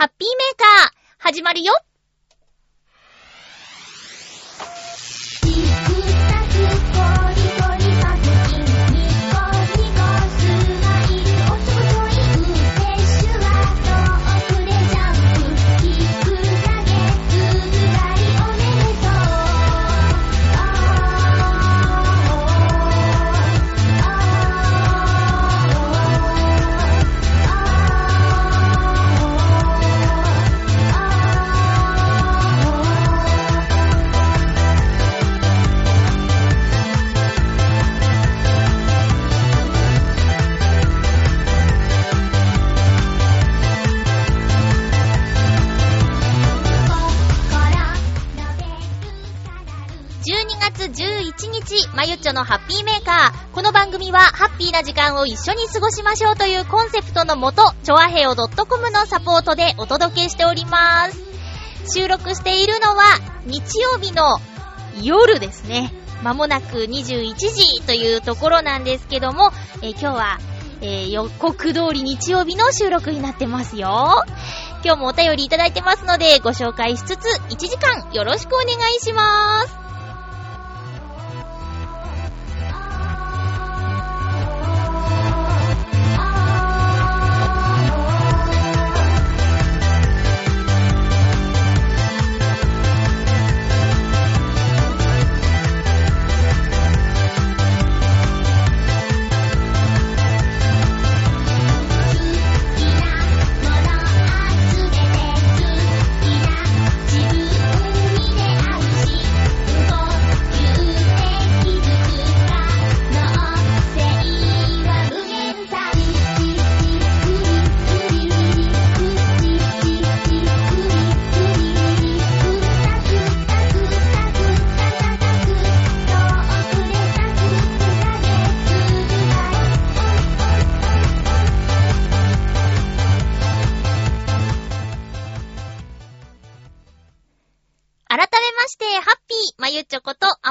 ハッピーメーカー、始まるよ。まゆっちょのハッピーメーカー。この番組は、ハッピーな時間を一緒に過ごしましょうというコンセプトのもと、ちょわへよ .com のサポートでお届けしております。収録しているのは、日曜日の夜ですね。まもなく21時というところなんですけども、えー今日は、えー予告通り日曜日の収録になってますよ。今日もお便りいただいてますので、ご紹介しつつ、1時間よろしくお願いします。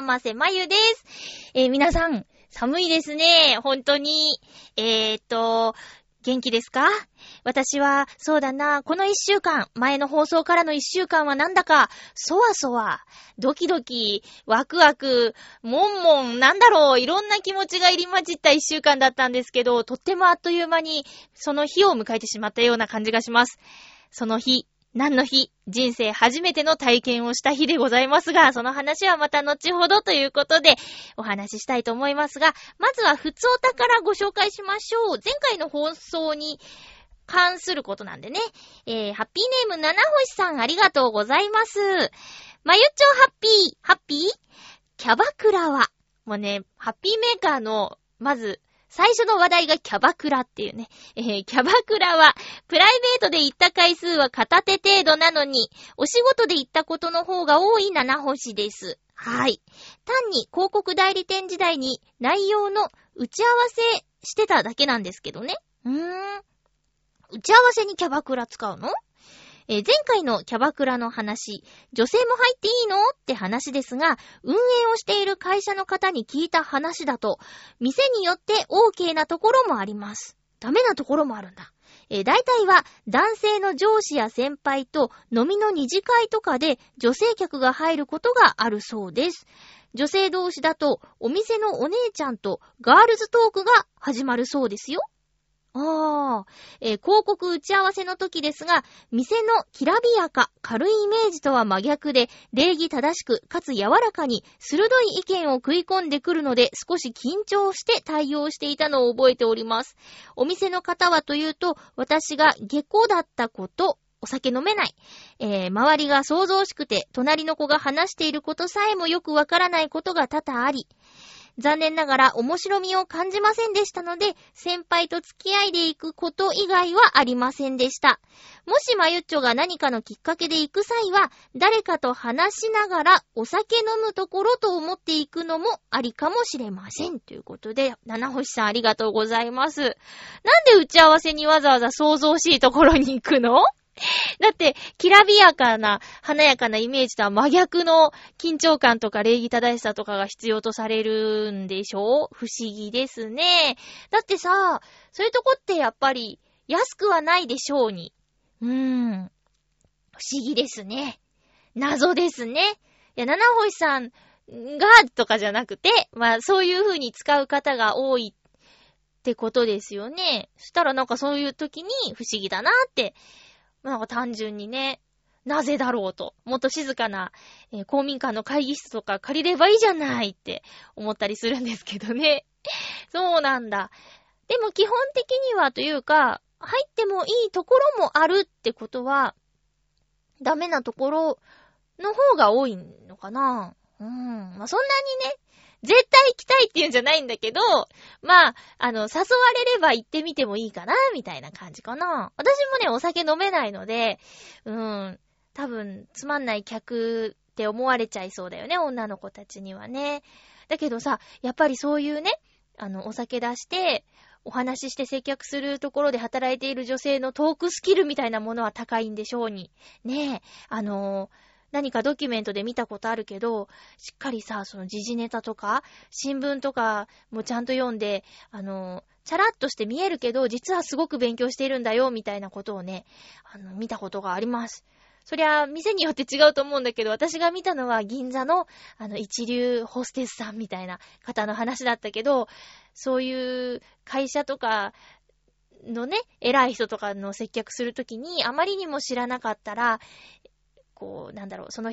ませまゆです。えー皆さん、寒いですね。本当に。えーっと、元気ですか？私は、そうだな、この一週間、前の放送からの一週間はなんだか、そわそわ、ドキドキ、ワクワク、もんもん、なんだろう、いろんな気持ちが入り混じった一週間だったんですけど、とってもあっという間に、その日を迎えてしまったような感じがします。その日、何の日、人生初めての体験をした日でございますが、その話はまた後ほどということで、お話ししたいと思いますが、まずは普通お宝ご紹介しましょう。前回の放送に関することなんでね。えー、ハッピーネーム七星さんありがとうございます。まゆっちょハッピー、ハッピー？キャバクラは、もうね、ハッピーメーカーの、まず、最初の話題がキャバクラっていうね。えー、キャバクラは、プライベートで行った回数は片手程度なのに、お仕事で行ったことの方が多い七星です。はい。単に広告代理店時代に内容の打ち合わせしてただけなんですけどね。うーん。打ち合わせにキャバクラ使うの？えー前回のキャバクラの話、女性も入っていいのって話ですが、運営をしている会社の方に聞いた話だと、店によって OK なところもあります。ダメなところもあるんだ。えー大体は男性の上司や先輩と飲みの二次会とかで女性客が入ることがあるそうです。女性同士だとお店のお姉ちゃんとガールズトークが始まるそうですよ。ああ、えー広告打ち合わせの時ですが、店のきらびやか、軽いイメージとは真逆で、礼儀正しく、かつ柔らかに、鋭い意見を食い込んでくるので、少し緊張して対応していたのを覚えております。お店の方はというと、私が下校だったこと、お酒飲めない。えー周りが想像しくて、隣の子が話していることさえもよくわからないことが多々あり、残念ながら面白みを感じませんでしたので、先輩と付き合いで行くこと以外はありませんでした。もしまゆっちょが何かのきっかけで行く際は、誰かと話しながらお酒飲むところと思っていくのもありかもしれません。ということで、七星さんありがとうございます。なんで打ち合わせにわざわざ想像しいところに行くの？だって、きらびやかな、華やかなイメージとは真逆の緊張感とか礼儀正しさとかが必要とされるんでしょ？不思議ですね。だってさ、そういうとこってやっぱり安くはないでしょうに。うーん。不思議ですね。謎ですね。いや、七星さんがとかじゃなくて、まあそういう風に使う方が多いってことですよね。そしたらなんかそういう時に不思議だなって、なんか単純にね、なぜだろうと、もっと静かな、えー、公民館の会議室とか借りればいいじゃないって思ったりするんですけどね。そうなんだ。でも基本的にはというか、入ってもいいところもあるってことは、ダメなところの方が多いのかなうん。まあ、そんなにね、絶対行きたいっていうんじゃないんだけど、まあ、あの、誘われれば行ってみてもいいかな、みたいな感じかな。私もね、お酒飲めないので、うーん、多分、つまんない客って思われちゃいそうだよね、女の子たちにはね。だけどさ、やっぱりそういうね、あの、お酒出して、お話しして接客するところで働いている女性のトークスキルみたいなものは高いんでしょうに。ねえ、あのー、何かドキュメントで見たことあるけど、しっかりさ、その時事ネタとか、新聞とかもちゃんと読んで、あの、チャラッとして見えるけど、実はすごく勉強しているんだよ、みたいなことをね、あの、見たことがあります。そりゃ、店によって違うと思うんだけど、私が見たのは銀座の、あの、一流ホステスさんみたいな方の話だったけど、そういう会社とかのね、偉い人とかの接客するときに、あまりにも知らなかったら、こう、なんだろう、その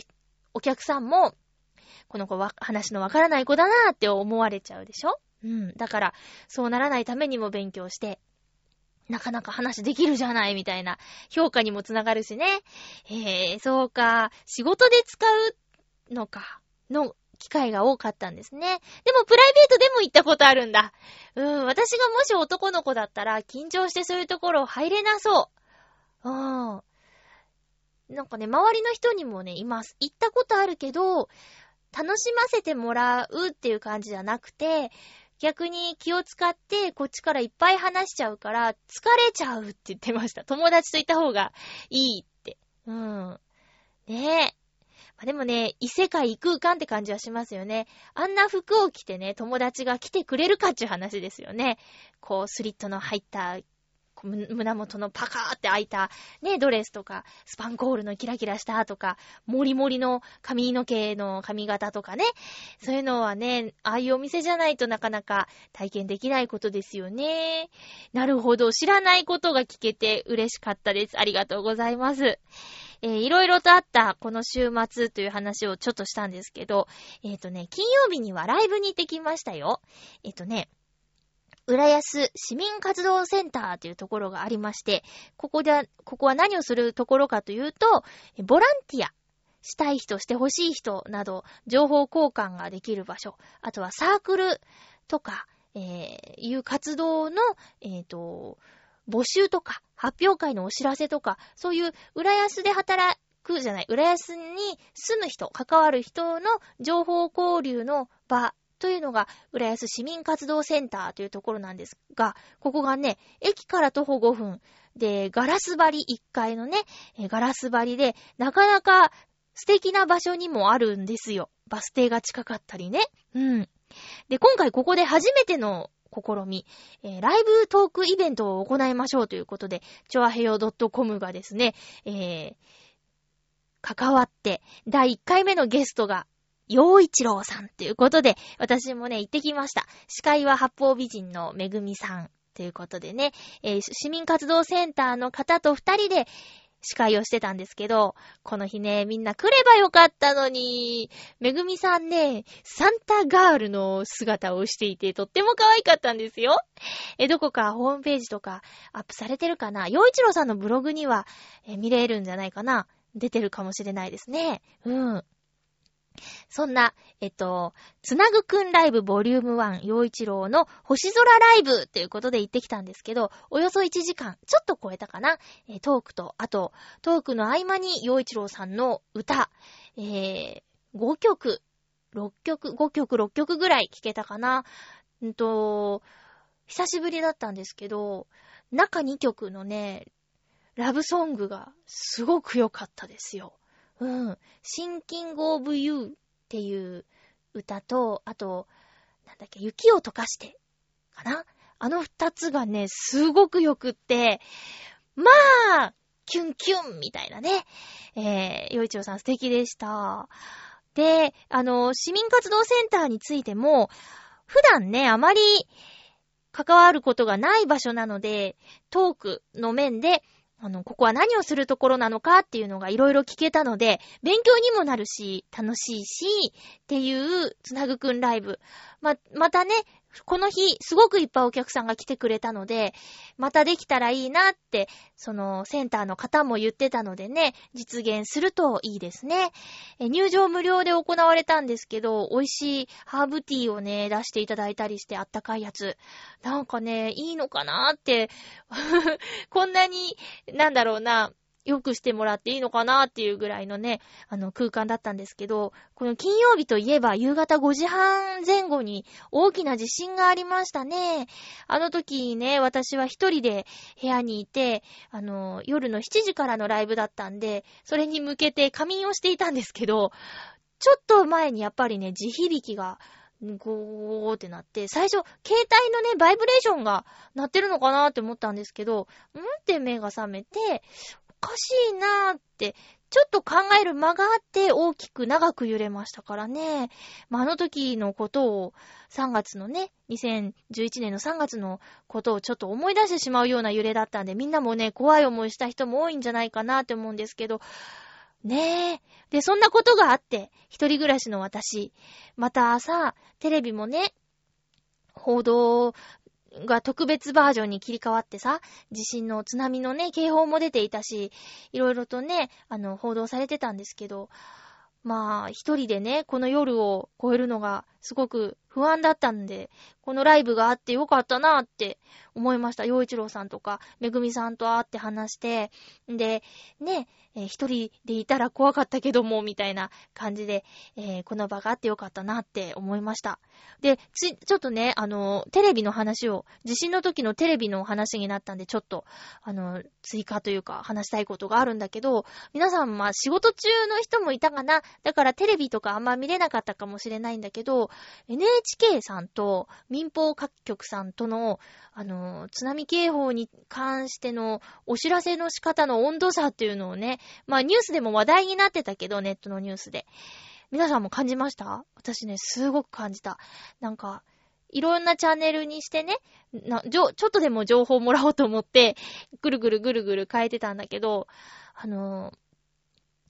お客さんも、この子は話のわからない子だなーって思われちゃうでしょ？うん。だから、そうならないためにも勉強して、なかなか話できるじゃないみたいな評価にもつながるしね。へえ、そうか。仕事で使うのか。の機会が多かったんですね。でもプライベートでも行ったことあるんだ。うん、私がもし男の子だったら緊張してそういうところ入れなそう。うん。なんかね、周りの人にもね、います。行ったことあるけど、楽しませてもらうっていう感じじゃなくて、逆に気を使ってこっちからいっぱい話しちゃうから疲れちゃうって言ってました。友達といた方がいいって。うん。ねえ。まあ、でもね、異世界異空間って感じはしますよね。あんな服を着てね、友達が来てくれるかっていう話ですよね。こう、スリットの入った胸元のパカーって開いた、ね、ドレスとか、スパンコールのキラキラしたとか、モリモリの髪の毛の髪型とかね、そういうのはね、ああいうお店じゃないとなかなか体験できないことですよね。なるほど、知らないことが聞けて嬉しかったです。ありがとうございます。えー、いろいろとあったこの週末という話をちょっとしたんですけど、えっ、ー、とね、金曜日にはライブに行ってきましたよ。えっ、ー、とね、浦安市民活動センターというところがありまして、ここで、ここは何をするところかというと、ボランティアしたい人、してほしい人など、情報交換ができる場所、あとはサークルとか、えー、いう活動の、えっ、ー、と、募集とか、発表会のお知らせとか、そういう浦安で働くじゃない、浦安に住む人、関わる人の情報交流の場というのが、浦安市民活動センターというところなんですが、ここがね、駅から徒歩5分で、ガラス張り1階のね、ガラス張りで、なかなか素敵な場所にもあるんですよ。バス停が近かったりね。うん。で、今回ここで初めての試み、えー、ライブトークイベントを行いましょうということで、チョアヘヨ .com がですね、えー、関わって、第1回目のゲストが陽一郎さんということで、私もね、行ってきました。司会は八方美人のめぐみさんということでね、えー、市民活動センターの方と二人で、司会をしてたんですけど、この日ね、みんな来ればよかったのに、めぐみさんね、サンタガールの姿をしていて、とっても可愛かったんですよ。え、どこかホームページとかアップされてるかな？洋一郎さんのブログには、え見れるんじゃないかな？出てるかもしれないですね。うん。そんな、えっと、つなぐくんライブボリューム1、陽一郎の星空ライブっていうことで行ってきたんですけど、およそ1時間、ちょっと超えたかな、えトークと、あと、トークの合間に陽一郎さんの歌、えー、5曲、6曲、5曲、6曲ぐらい聴けたかな？んと、久しぶりだったんですけど、中2曲のね、ラブソングがすごく良かったですよ。うん。シンキングオブユーっていう歌と、あと、なんだっけ、雪を溶かして、かな？あの二つがね、すごく良くって、まあ、キュンキュンみたいなね。えー、洋一郎さん素敵でした。で、あの、市民活動センターについても、普段ね、あまり関わることがない場所なので、トークの面で、あの、ここは何をするところなのかっていうのがいろいろ聞けたので、勉強にもなるし、楽しいし、っていう、つなぐくんライブ。ま、またね、この日、すごくいっぱいお客さんが来てくれたので、またできたらいいなって、そのセンターの方も言ってたのでね、実現するといいですね。入場無料で行われたんですけど、美味しいハーブティーをね、出していただいたりしてあったかいやつ。なんかね、いいのかなって こんなに、なんだろうな、良くしてもらっていいのかなっていうぐらいのね、あの空間だったんですけど、この金曜日といえば夕方5時半前後に大きな地震がありましたね。あの時ね、私は一人で部屋にいて、あの、夜の7時からのライブだったんで、それに向けて仮眠をしていたんですけど、ちょっと前にやっぱりね、地響きがゴーってなって、最初、携帯のね、バイブレーションが鳴ってるのかなって思ったんですけど、ん？って目が覚めて、かしいなーって、ちょっと考える間があって大きく長く揺れましたからね。まあ、あの時のことを3月のね、2011年の3月のことをちょっと思い出してしまうような揺れだったんで、みんなもね、怖い思いした人も多いんじゃないかなって思うんですけど、ねえ。で、そんなことがあって、一人暮らしの私、またさ、テレビもね、報道が特別バージョンに切り替わってさ、地震の津波のね、警報も出ていたし、いろいろとね、あの、報道されてたんですけど、まあ、一人でね、この夜を超えるのがすごく不安だったんで、このライブがあってよかったなって思いました。洋一郎さんとか、めぐみさんと会って話して、で、ね、えー、一人でいたら怖かったけども、みたいな感じで、えー、この場があってよかったなって思いました。で、つ、ちょっとね、あの、テレビの話を、地震の時のテレビの話になったんで、ちょっと、あの、追加というか、話したいことがあるんだけど、皆さん、まあ、仕事中の人もいたかな。だからテレビとかあんま見れなかったかもしれないんだけど、NHK NHK さんと民放各局さんとの、あの、津波警報に関してのお知らせの仕方の温度差っていうのをね、まあニュースでも話題になってたけど、ネットのニュースで。皆さんも感じました？私ね、すごく感じた。なんか、いろんなチャンネルにしてね、な、ちょ、ちょっとでも情報もらおうと思って、ぐるぐるぐるぐる変えてたんだけど、あの、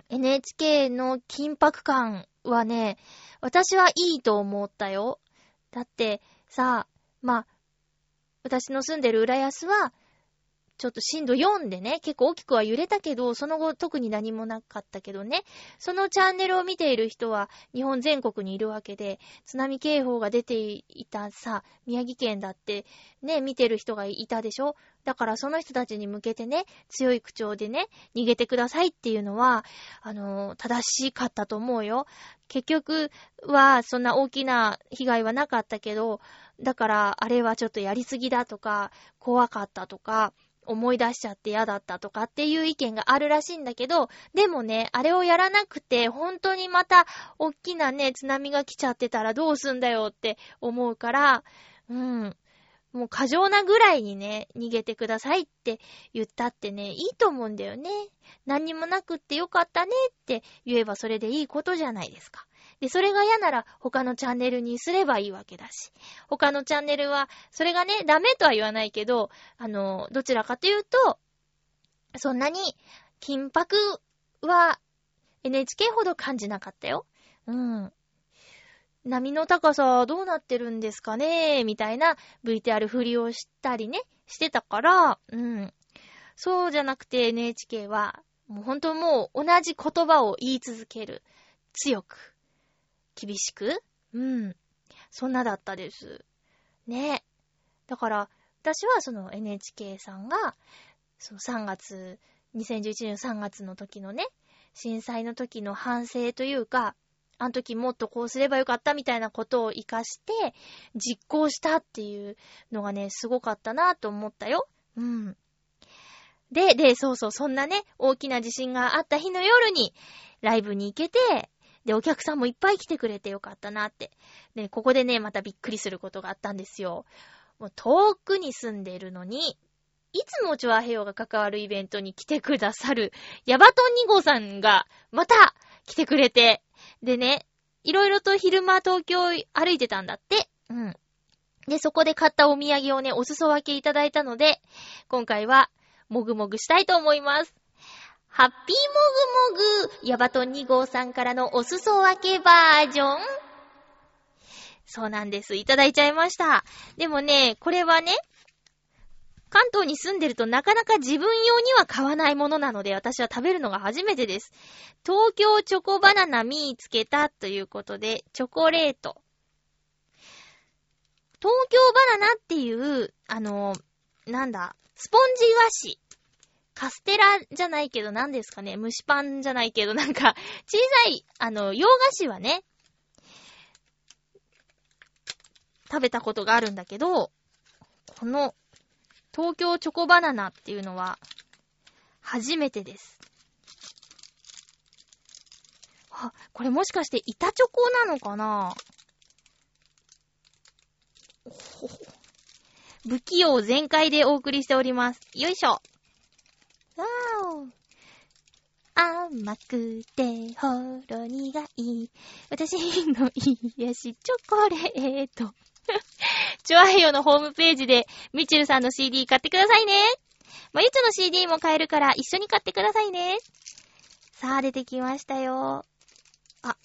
NHK の緊迫感はね、私はいいと思ったよ。だって、さ、まあ、私の住んでる浦安は、ちょっと震度4でね、結構大きくは揺れたけど、その後特に何もなかったけどね、そのチャンネルを見ている人は日本全国にいるわけで、津波警報が出ていたさ、宮城県だってね、見てる人がいたでしょだからその人たちに向けてね、強い口調でね、逃げてくださいっていうのは、あの、正しかったと思うよ。結局はそんな大きな被害はなかったけど、だからあれはちょっとやりすぎだとか、怖かったとか、思い出しちゃって嫌だったとかっていう意見があるらしいんだけど、でもね、あれをやらなくて、本当にまた、大きなね、津波が来ちゃってたらどうすんだよって思うから、うん。もう過剰なぐらいにね、逃げてくださいって言ったってね、いいと思うんだよね。何にもなくってよかったねって言えばそれでいいことじゃないですか。で、それが嫌なら他のチャンネルにすればいいわけだし。他のチャンネルは、それがね、ダメとは言わないけど、あの、どちらかというと、そんなに緊迫は NHK ほど感じなかったよ。うん。波の高さどうなってるんですかね？みたいな VTR 振りをしたりね、してたから、うん。そうじゃなくて NHK は、もう本当もう同じ言葉を言い続ける。強く。厳しく？うん。そんなだったです。ね。だから、私はその NHK さんが、その3月、2011年3月の時のね、震災の時の反省というか、あの時もっとこうすればよかったみたいなことを活かして実行したっていうのがね、すごかったなと思ったよ。うん。で、で、そうそう、そんなね、大きな地震があった日の夜にライブに行けて、で、お客さんもいっぱい来てくれてよかったなって。で、ここでね、またびっくりすることがあったんですよ。もう遠くに住んでるのに、いつもチョアヘヨが関わるイベントに来てくださる、ヤバトン2号さんが、また、来てくれて、でね、いろいろと昼間東京歩いてたんだって。うん。で、そこで買ったお土産をね、お裾分けいただいたので、今回は、もぐもぐしたいと思います。ハッピーもぐもぐ、ヤバトン2号さんからのお裾分けバージョン。そうなんです。いただいちゃいました。でもね、これはね、関東に住んでるとなかなか自分用には買わないものなので、私は食べるのが初めてです。東京チョコバナナ見つけたということで、チョコレート。東京バナナっていう、あの、なんだ、スポンジ菓子。カステラじゃないけど何ですかね蒸しパンじゃないけどなんか、小さい、あの、洋菓子はね、食べたことがあるんだけど、この東京チョコバナナっていうのは、初めてです。あ、これもしかして板チョコなのかな？不器用全開でお送りしております。よいしょ。わー甘くてほろ苦い。私の癒しチョコレート。チョアヘヨのホームページで、ミチルさんの CD 買ってくださいね。まゆちの CD も買えるから一緒に買ってくださいね。さあ、出てきましたよ。あ、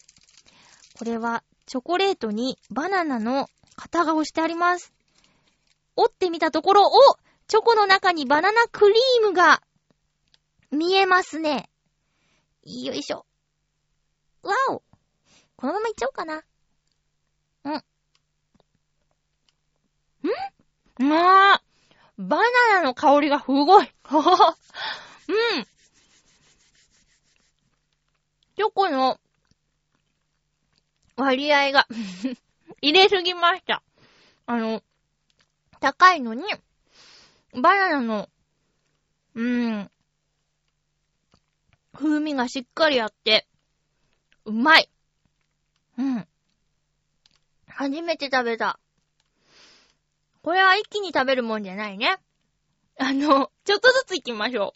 これは、チョコレートにバナナの型が押してあります。折ってみたところ、おチョコの中にバナナクリームが見えますね。よいしょ。わおこのままいっちゃおうかな。うん。んまあ、バナナの香りがすごい。うん。チョコの割合が 入れすぎました。あの、高いのに、バナナの、うん、風味がしっかりあって、うまい。うん。初めて食べた。これは一気に食べるもんじゃないね。あの、ちょっとずつ行きましょ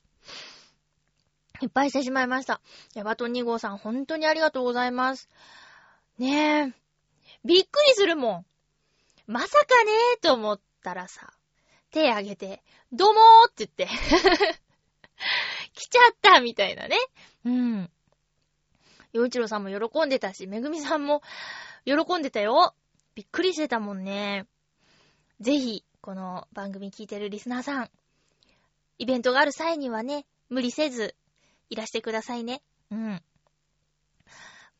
う。いっぱいしてしまいました。ヤバトン2号さん、本当にありがとうございます。ねえ。びっくりするもん。まさかねーと思ったらさ、手あげて、どうもーって言って来ちゃったみたいなね。うん。洋一郎さんも喜んでたし、めぐみさんも喜んでたよ。びっくりしてたもんね。ぜひ、この番組聞いてるリスナーさん、イベントがある際にはね、無理せず、いらしてくださいね。うん。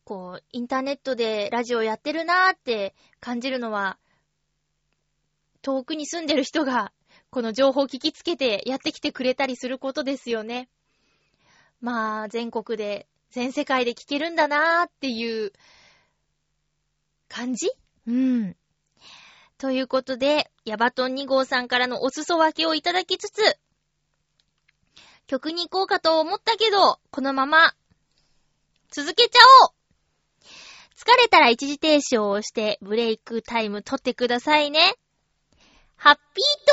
こう、インターネットでラジオやってるなーって感じるのは、遠くに住んでる人が、この情報を聞きつけてやってきてくれたりすることですよね。まあ、全国で、全世界で聞けるんだなーっていう感じ？うん。ということで、ヤバトン2号さんからのお裾分けをいただきつつ、曲に行こうかと思ったけど、このまま、続けちゃおう疲れたら一時停止を押してブレイクタイム取ってくださいね。ハッピート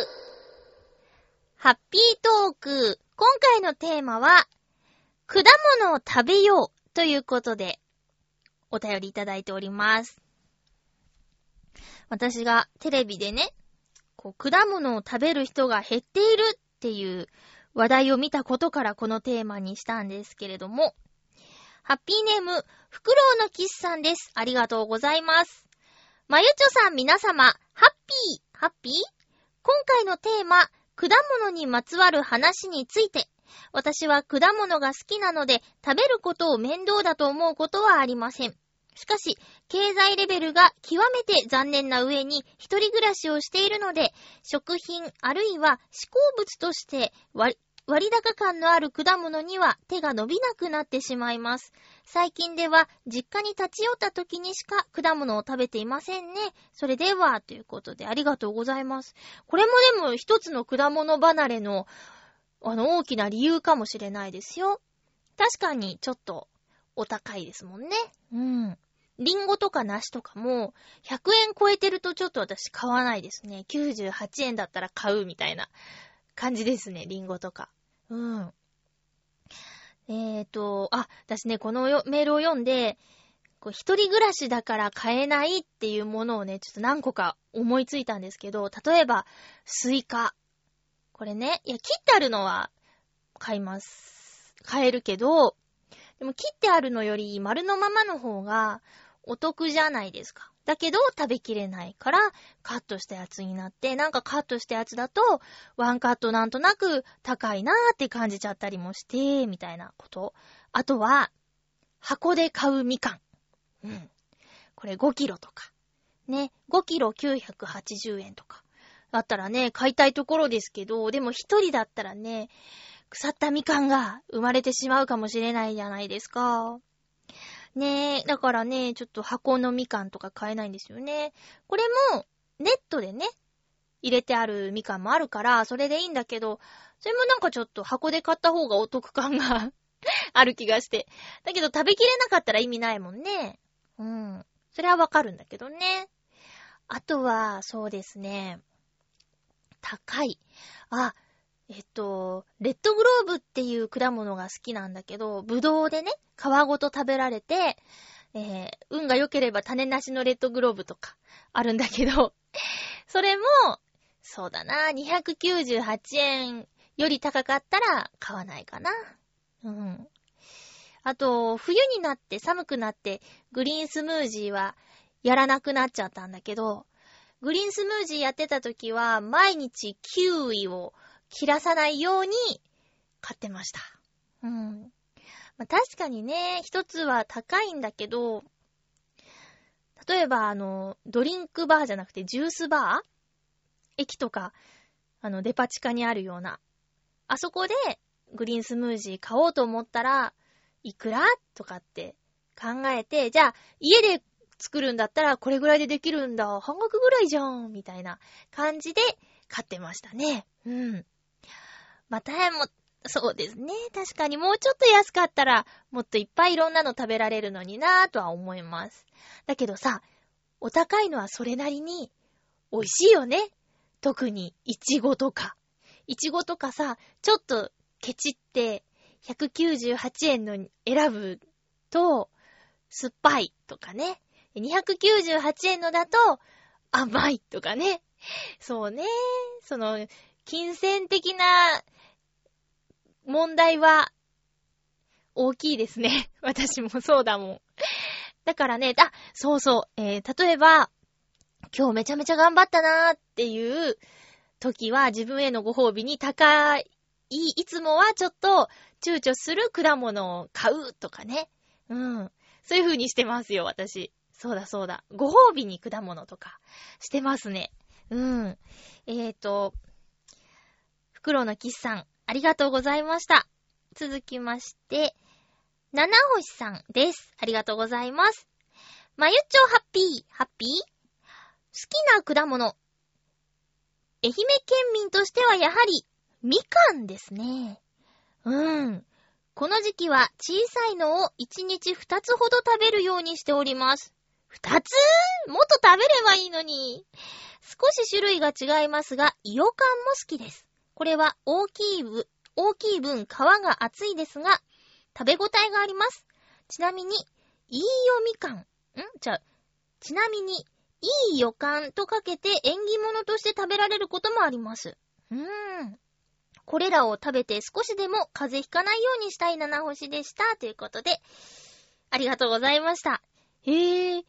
ークハッピートーク今回のテーマは、果物を食べようということで、お便りいただいております。私がテレビでね、こう、果物を食べる人が減っているっていう話題を見たことからこのテーマにしたんですけれども、ハッピーネーム、フクロウのキスさんです。ありがとうございます。まゆちょさん皆様、ハッピー、ハッピー？今回のテーマ、果物にまつわる話について、私は果物が好きなので、食べることを面倒だと思うことはありません。しかし、経済レベルが極めて残念な上に一人暮らしをしているので、食品あるいは思考物として割高感のある果物には手が伸びなくなってしまいます。最近では実家に立ち寄った時にしか果物を食べていませんね。それでは、ということでありがとうございます。これもでも一つの果物離れの、あの、大きな理由かもしれないですよ。確かにちょっとお高いですもんね。うん。リンゴとか梨とかも、100円超えてるとちょっと私買わないですね。98円だったら買うみたいな感じですね、リンゴとか。うん。えーと、あ、私ね、このメールを読んで、こう一人暮らしだから買えないっていうものをね、ちょっと何個か思いついたんですけど、例えば、スイカ。これね、いや、切ってあるのは買います。買えるけど、でも切ってあるのより丸のままの方がお得じゃないですか。だけど食べきれないからカットしたやつになって、なんかカットしたやつだとワンカットなんとなく高いなーって感じちゃったりもして、みたいなこと。あとは、箱で買うみかん。うん。これ5キロとか。ね。5キロ980円とか。だったらね、買いたいところですけど、でも一人だったらね、腐ったみかんが生まれてしまうかもしれないじゃないですか。ねえ、だからね、ちょっと箱のみかんとか買えないんですよね。これも、ネットでね、入れてあるみかんもあるから、それでいいんだけど、それもなんかちょっと箱で買った方がお得感が ある気がして。だけど食べきれなかったら意味ないもんね。うん。それはわかるんだけどね。あとは、そうですね。高い。あ、えっと、レッドグローブっていう果物が好きなんだけど、ぶどうでね、皮ごと食べられて、えー、運が良ければ種なしのレッドグローブとかあるんだけど、それも、そうだな、298円より高かったら買わないかな。うん。あと、冬になって寒くなってグリーンスムージーはやらなくなっちゃったんだけど、グリーンスムージーやってた時は毎日キウイを切らさないように買ってました。うん。まあ、確かにね、一つは高いんだけど、例えばあの、ドリンクバーじゃなくてジュースバー？駅とか、あの、デパ地下にあるような。あそこでグリーンスムージー買おうと思ったら、いくら？とかって考えて、じゃあ、家で作るんだったらこれぐらいでできるんだ。半額ぐらいじゃん。みたいな感じで買ってましたね。うん。またも、そうですね。確かにもうちょっと安かったら、もっといっぱいいろんなの食べられるのになぁとは思います。だけどさ、お高いのはそれなりに美味しいよね。特に、いちごとか。いちごとかさ、ちょっとケチって198円の選ぶと、酸っぱいとかね。298円のだと甘いとかね。そうね。その、金銭的な問題は大きいですね。私もそうだもん。だからね、あ、そうそう、えー、例えば、今日めちゃめちゃ頑張ったなーっていう時は自分へのご褒美に高い、いつもはちょっと躊躇する果物を買うとかね。うん。そういう風にしてますよ、私。そうだそうだ。ご褒美に果物とかしてますね。うん。えーと、袋のキスさん、ありがとうございました。続きまして、七星さんです。ありがとうございます。まゆっちょハッピー、ハッピー？好きな果物。愛媛県民としてはやはり、みかんですね。うん。この時期は小さいのを1日2つほど食べるようにしております。2つ？もっと食べればいいのに。少し種類が違いますが、イオカンも好きです。これは大きい分、大きい分皮が厚いですが、食べ応えがあります。ちなみに、いいよみかん？んじゃちなみに、いい予感とかけて縁起物として食べられることもあります。うーん。これらを食べて少しでも風邪ひかないようにしたい七星でした。ということで、ありがとうございました。へえ、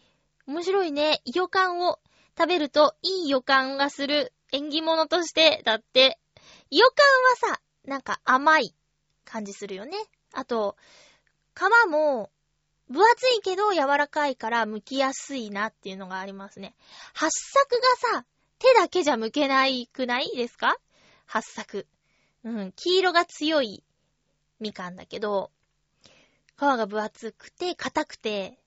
面白いね。予感を食べるといい予感がする縁起物として、だって。予感はさ、なんか甘い感じするよね。あと、皮も分厚いけど柔らかいから剥きやすいなっていうのがありますね。発作がさ、手だけじゃ剥けないくないですか？発作。うん、黄色が強いみかんだけど、皮が分厚くて、硬くて、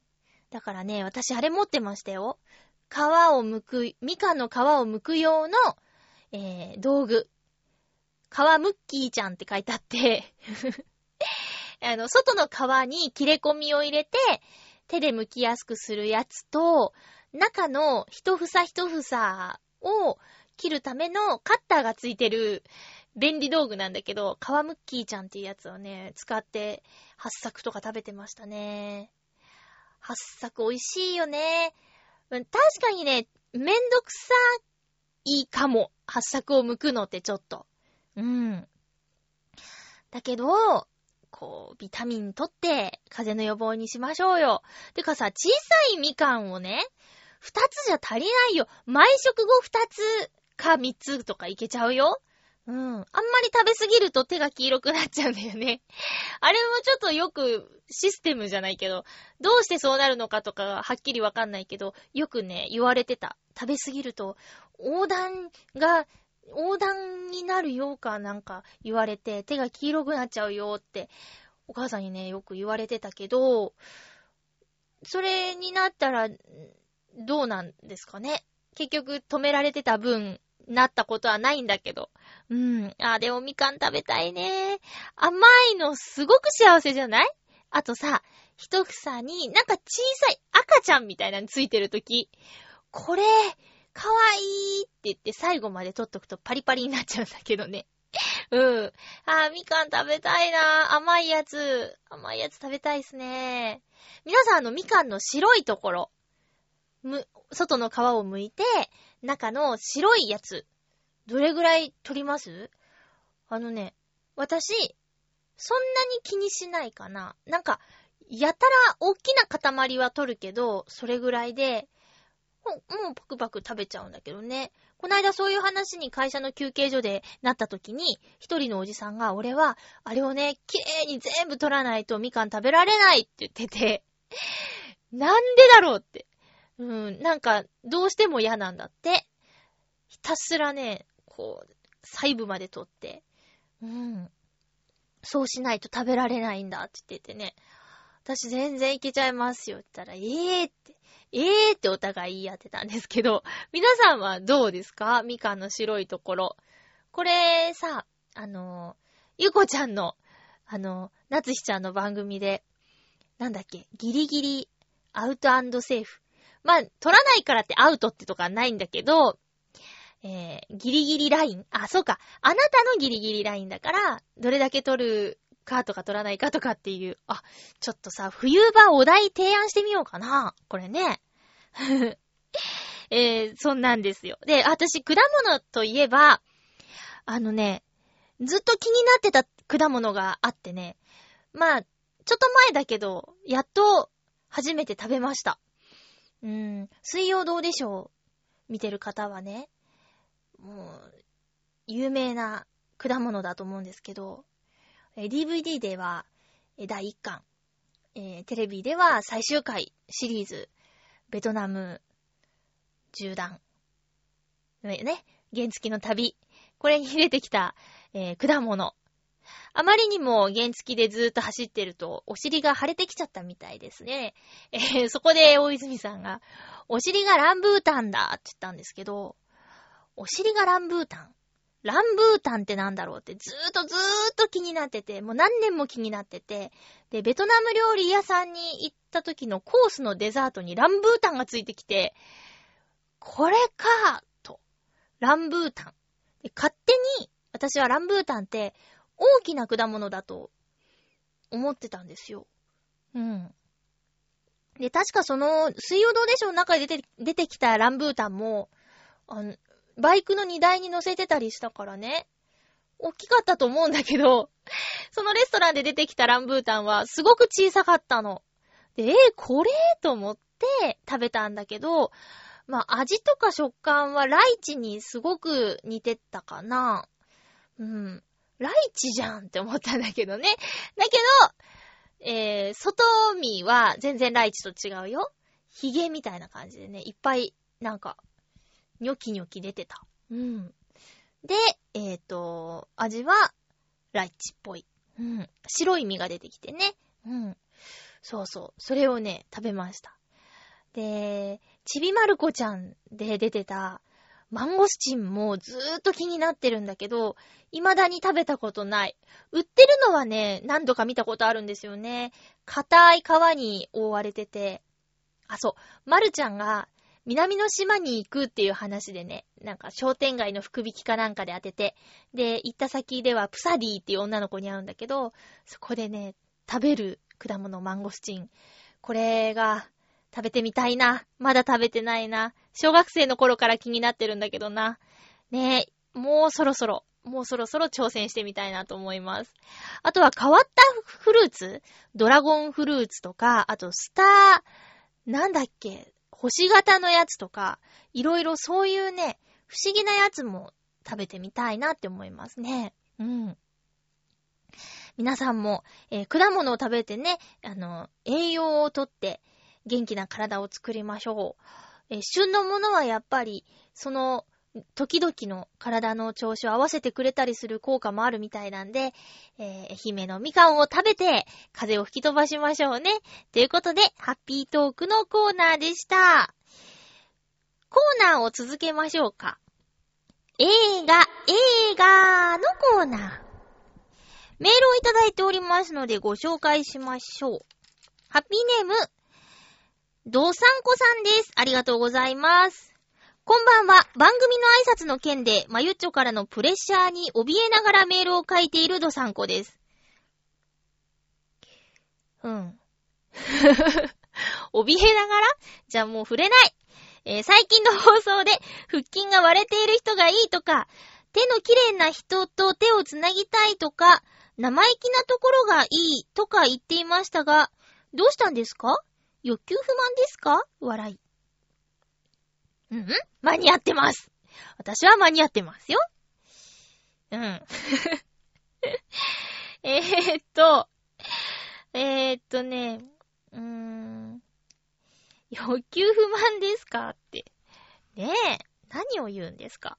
だからね、私あれ持ってましたよ。皮を剥く、みかんの皮を剥く用の、えー、道具。皮ムッキーちゃんって書いてあって あの、外の皮に切れ込みを入れて、手で剥きやすくするやつと、中の一房一房を切るためのカッターがついてる便利道具なんだけど、皮ムッキーちゃんっていうやつをね、使って、八作とか食べてましたね。八作美味しいよね。確かにね、めんどくさいかも。八作を剥くのってちょっと。うん。だけど、こう、ビタミン取って、風邪の予防にしましょうよ。てかさ、小さいみかんをね、二つじゃ足りないよ。毎食後二つか三つとかいけちゃうよ。うん。あんまり食べすぎると手が黄色くなっちゃうんだよね。あれもちょっとよくシステムじゃないけど、どうしてそうなるのかとかはっきりわかんないけど、よくね、言われてた。食べすぎると、横断が、横断になるよかなんか言われて、手が黄色くなっちゃうよって、お母さんにね、よく言われてたけど、それになったら、どうなんですかね。結局止められてた分、なったことはないんだけど。うん。あ、でもみかん食べたいね。甘いのすごく幸せじゃない？あとさ、一房になんか小さい赤ちゃんみたいなのついてるとき、これ、かわいいって言って最後まで取っとくとパリパリになっちゃうんだけどね。うん。あー、みかん食べたいな甘いやつ。甘いやつ食べたいっすね。皆さんあのみかんの白いところ、む、外の皮を剥いて、中の白いやつ、どれぐらい取ります？あのね、私、そんなに気にしないかな。なんか、やたら大きな塊は取るけど、それぐらいで、もうもうパクパク食べちゃうんだけどね。こないだそういう話に会社の休憩所でなった時に、一人のおじさんが、俺は、あれをね、綺麗に全部取らないとみかん食べられないって言ってて、なんでだろうって。うん、なんか、どうしても嫌なんだって。ひたすらね、こう、細部まで取って、うん。そうしないと食べられないんだって言っててね。私全然いけちゃいますよって言ったら、ええー、って、ええーってお互い言い合ってたんですけど、皆さんはどうですか？みかんの白いところ。これさ、あの、ゆこちゃんの、あの、なつひちゃんの番組で、なんだっけ、ギリギリアウトセーフ。まあ、取らないからってアウトってとかないんだけど、えー、ギリギリライン？あ、そうか。あなたのギリギリラインだから、どれだけ取るかとか取らないかとかっていう。あ、ちょっとさ、冬場お題提案してみようかな。これね。えー、そんなんですよ。で、私、果物といえば、あのね、ずっと気になってた果物があってね。まあ、ちょっと前だけど、やっと初めて食べました。うーん、水曜どうでしょう？見てる方はね、もう、有名な果物だと思うんですけど、DVD では、第1巻、えーテレビでは最終回シリーズ、ベトナム縦断、ね、ね原付きの旅、これに出てきた、えー果物。あまりにも原付きでずーっと走ってると、お尻が腫れてきちゃったみたいですね。えーそこで大泉さんが、お尻がランブータンだって言ったんですけど、お尻がランブータン？ランブータンってなんだろうってずーっとずーっと気になってて、もう何年も気になってて、で、ベトナム料理屋さんに行った時のコースのデザートにランブータンがついてきて、これかと。ランブータン。で勝手に、私はランブータンって大きな果物だと思ってたんですよ。うん。で、確かその、水曜どうでしょう中で出て、出てきたランブータンも、あの、バイクの荷台に乗せてたりしたからね、大きかったと思うんだけど、そのレストランで出てきたランブータンはすごく小さかったの。で、えー、これ？と思って食べたんだけど、まあ、味とか食感はライチにすごく似てったかな。うん。ライチじゃんって思ったんだけどね。だけど、えー、外見は全然ライチと違うよ。ヒゲみたいな感じでね、いっぱい、なんか、ニョキニョキ出てた。うん。で、えっ、と、味は、ライチっぽい。うん。白い実が出てきてね。うん。そうそう。それをね、食べました。で、ちびまる子ちゃんで出てた、マンゴスチンもずーっと気になってるんだけど、未だに食べたことない。売ってるのはね、何度か見たことあるんですよね。硬い皮に覆われてて。あ、そう。まるちゃんが南の島に行くっていう話でね、なんか商店街の福引きかなんかで当てて、で、行った先ではプサディっていう女の子に会うんだけど、そこでね、食べる果物マンゴスチン。これが食べてみたいな。まだ食べてないな。小学生の頃から気になってるんだけどな。ねえ、もうそろそろ、もうそろそろ挑戦してみたいなと思います。あとは変わったフルーツ？ドラゴンフルーツとか、あとスター、なんだっけ？星型のやつとか、いろいろそういうね、不思議なやつも食べてみたいなって思いますね。うん。皆さんも、えー、果物を食べてね、あの、栄養をとって元気な体を作りましょう。えー、旬のものはやっぱり、その、時々の体の調子を合わせてくれたりする効果もあるみたいなんで、えー、愛媛のみかんを食べて、風を吹き飛ばしましょうね。ということで、ハッピートークのコーナーでした。コーナーを続けましょうか。映画、映画のコーナー。メールをいただいておりますのでご紹介しましょう。ハッピーネーム、ドサンコさんです。ありがとうございます。こんばんは。番組の挨拶の件で、まゆっちょからのプレッシャーに怯えながらメールを書いているドサンコです。うん。怯えながら？じゃあもう触れない。えー、最近の放送で腹筋が割れている人がいいとか、手の綺麗な人と手をつなぎたいとか、生意気なところがいいとか言っていましたが、どうしたんですか？欲求不満ですか？笑い。うん？間に合ってます。私は間に合ってますよ。うん。えーっと、えーっとね、うーん、欲求不満ですかって。ねえ、何を言うんですか。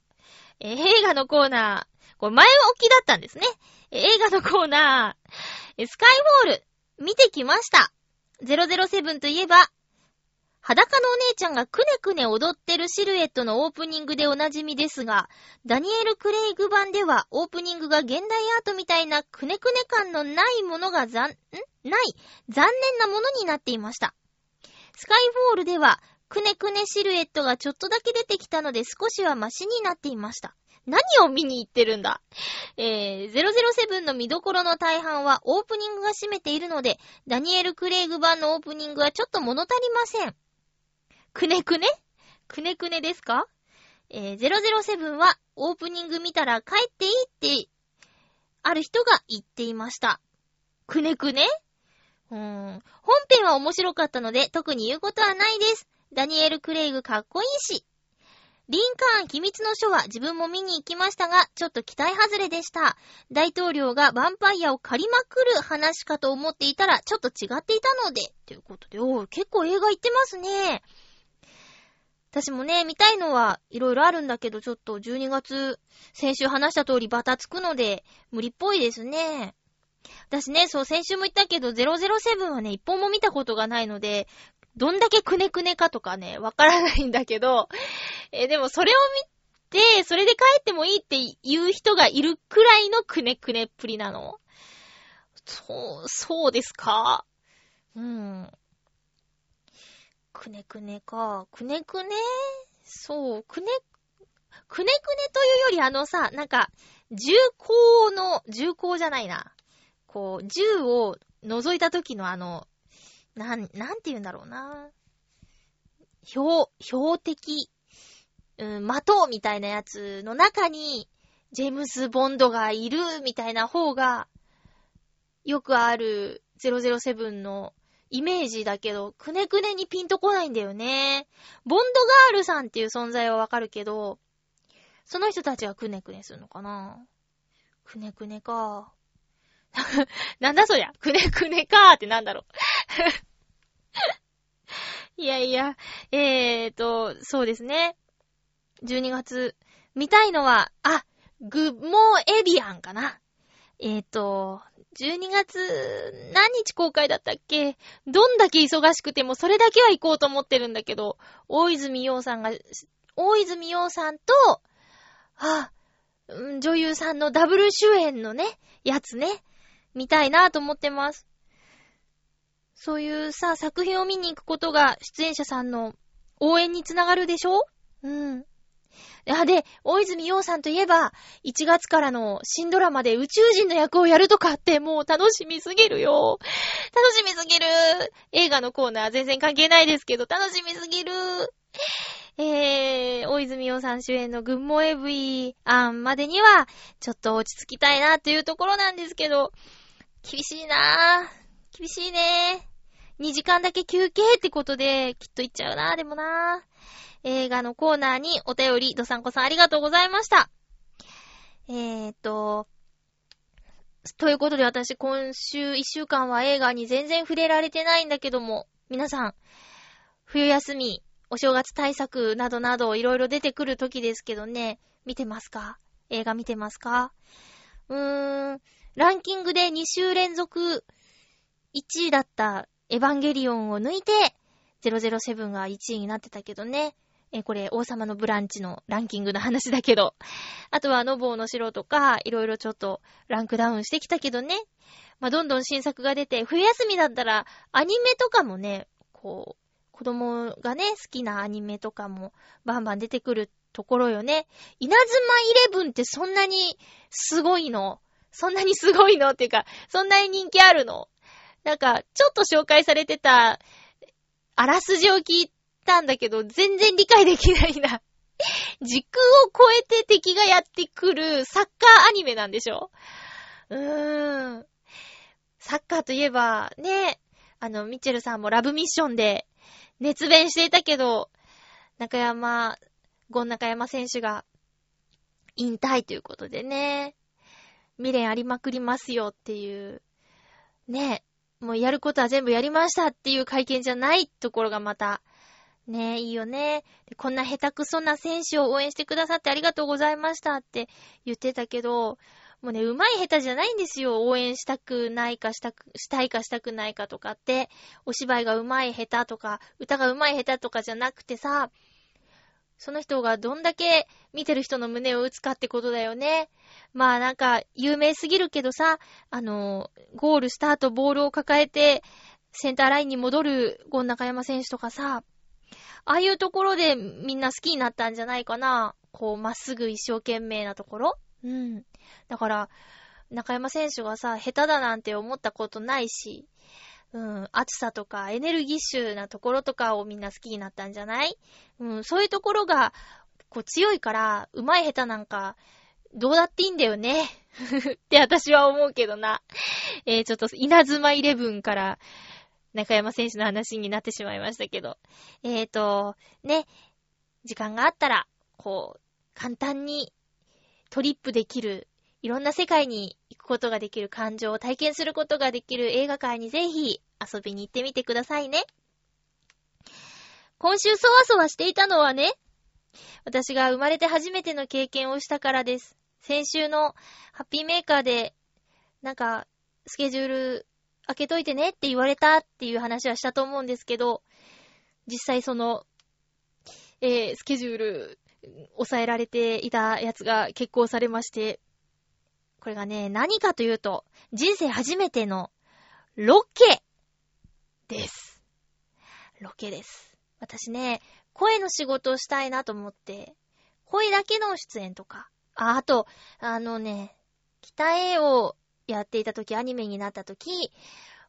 えー、映画のコーナー、これ前置きだったんですね。映画のコーナー、スカイウォール、見てきました。007といえば、裸のお姉ちゃんがくねくね踊ってるシルエットのオープニングでおなじみですが、ダニエル・クレイグ版ではオープニングが現代アートみたいなくねくね感のないものが残、ん？ない、残念なものになっていました。スカイフォールでは、くねくねシルエットがちょっとだけ出てきたので少しはマシになっていました。何を見に行ってるんだ？えー、007の見どころの大半はオープニングが占めているので、ダニエル・クレイグ版のオープニングはちょっと物足りません。くねくね？くねくねですか？えー、007はオープニング見たら帰っていいって、ある人が言っていました。くねくね？うーん。本編は面白かったので特に言うことはないです。ダニエル・クレイグかっこいいし。リンカーン秘密の書は自分も見に行きましたが、ちょっと期待外れでした。大統領がヴァンパイアを借りまくる話かと思っていたら、ちょっと違っていたので。ということで、おー、結構映画行ってますね。私もね、見たいのはいろいろあるんだけど、ちょっと12月、先週話した通りバタつくので、無理っぽいですね。私ね、そう、先週も言ったけど、007はね、一本も見たことがないので、どんだけくねくねかとかね、わからないんだけど、えでもそれを見て、それで帰ってもいいって言う人がいるくらいのくねくねっぷりなの。そう、そうですか？うん。くねくねか。くねくね？そう、くね、くねくねというよりあのさ、なんか、銃口の、銃口じゃないな。こう、銃を覗いた時のあの、なん、なんて言うんだろうな。標、標的、うん、的みたいなやつの中に、ジェームス・ボンドがいるみたいな方が、よくある007のイメージだけど、くねくねにピンとこないんだよね。ボンドガールさんっていう存在はわかるけど、その人たちはくねくねするのかなくねくねか。なんだそりゃ。くねくねかーってなんだろう。いやいや、えーと、そうですね。12月、見たいのは、あ、グモエビアンかな。えーと、12月何日公開だったっけ？どんだけ忙しくてもそれだけは行こうと思ってるんだけど、大泉洋さんが大泉洋さんと、あ、女優さんのダブル主演のね、やつね、見たいなと思ってます。そういうさ、作品を見に行くことが出演者さんの応援につながるでしょ？うん。あ、で、大泉洋さんといえば、1月からの新ドラマで宇宙人の役をやるとかってもう楽しみすぎるよ。楽しみすぎる。映画のコーナー全然関係ないですけど、楽しみすぎる。えー、大泉洋さん主演のグッモエブイ案までには、ちょっと落ち着きたいなというところなんですけど、厳しいなぁ。厳しいね。2時間だけ休憩ってことで、きっと行っちゃうなぁ、でもなぁ。映画のコーナーにお便り、どさんこさんありがとうございました。えーと、ということで私今週1週間は映画に全然触れられてないんだけども、皆さん、冬休み、お正月対策などなどいろいろ出てくる時ですけどね、見てますか？映画見てますか？うーん、ランキングで2週連続1位だったエヴァンゲリオンを抜いて007が1位になってたけどね。えこれ、王様のブランチのランキングの話だけど。あとは、ノボーの城とか、いろいろちょっとランクダウンしてきたけどね。まあ、どんどん新作が出て、冬休みだったら、アニメとかもね、こう、子供がね、好きなアニメとかも、バンバン出てくるところよね。稲妻イレブンってそんなにすごいの？そんなにすごいのっていうか、そんなに人気あるの？なんか、ちょっと紹介されてた、あらすじを聞いてたんだけど、全然理解できないな。時空を超えて敵がやってくるサッカーアニメなんでしょ？うーん。サッカーといえば、ね、あの、ミッチェルさんもラブミッションで熱弁していたけど、中山、ゴン中山選手が引退ということでね、未練ありまくりますよっていう、ね、もうやることは全部やりましたっていう会見じゃないところがまた、ねえ、いいよね。こんな下手くそな選手を応援してくださってありがとうございましたって言ってたけど、もうね、上手い下手じゃないんですよ。応援したくないかしたく、したいかしたくないかとかって、お芝居が上手い下手とか、歌が上手い下手とかじゃなくてさ、その人がどんだけ見てる人の胸を打つかってことだよね。まあなんか、有名すぎるけどさ、あの、ゴールした後ボールを抱えて、センターラインに戻るゴン中山選手とかさ、ああいうところでみんな好きになったんじゃないかな。こう、まっすぐ一生懸命なところうん。だから、中山選手がさ、下手だなんて思ったことないし、うん、暑さとかエネルギッシュなところとかをみんな好きになったんじゃない？うん、そういうところが、こう強いから、上手い下手なんか、どうだっていいんだよね。って私は思うけどな。えー、ちょっと稲妻イレブンから、中山選手の話になってしまいましたけど。えーと、ね、時間があったら、こう、簡単にトリップできる、いろんな世界に行くことができる感情を体験することができる映画館にぜひ遊びに行ってみてくださいね。今週そわそわしていたのはね、私が生まれて初めての経験をしたからです。先週のハッピーメーカーで、なんか、スケジュール開けといてねって言われたっていう話はしたと思うんですけど、実際その、えー、スケジュール、抑えられていたやつが決行されまして、これがね、何かというと、人生初めてのロケです。ロケです。私ね、声の仕事をしたいなと思って、声だけの出演とか、あ、あと、あのね、北絵をやっていた時、アニメになった時、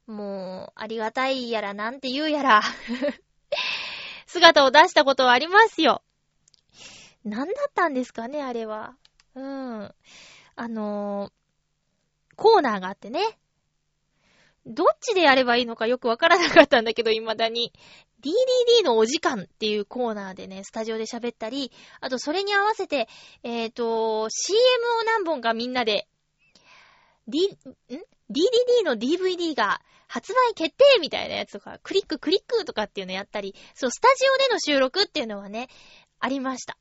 もう、ありがたいやらなんて言うやら 姿を出したことはありますよ。何だったんですかね、あれは。うん。あのー、コーナーがあってね。どっちでやればいいのかよくわからなかったんだけど、未だに。DDD のお時間っていうコーナーでね、スタジオで喋ったり、あとそれに合わせて、えっ、ー、と、CM を何本かみんなで D、ん ?DDD の DVD が発売決定みたいなやつとか、クリッククリックとかっていうのやったり、そう、スタジオでの収録っていうのはね、ありました。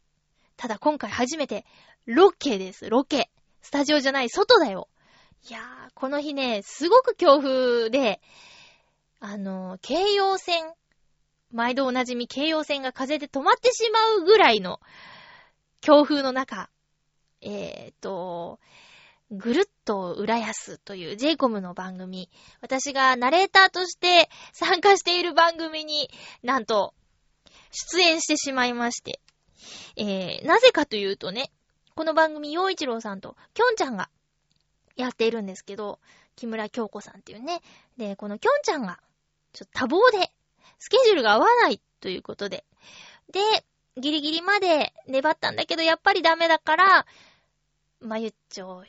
ただ今回初めて、ロケです、ロケ。スタジオじゃない、外だよ。いやー、この日ね、すごく強風で、あの、京葉線毎度おなじみ京葉線が風で止まってしまうぐらいの強風の中、えーと、ぐるっと浦安という j イコムの番組、私がナレーターとして参加している番組になんと出演してしまいまして、えー、なぜかというとね、この番組、洋一郎さんときょんちゃんがやっているんですけど、木村京子さんっていうね。で、このきょんちゃんが、ちょっと多忙で、スケジュールが合わないということで。で、ギリギリまで粘ったんだけど、やっぱりダメだから、まゆっちょ、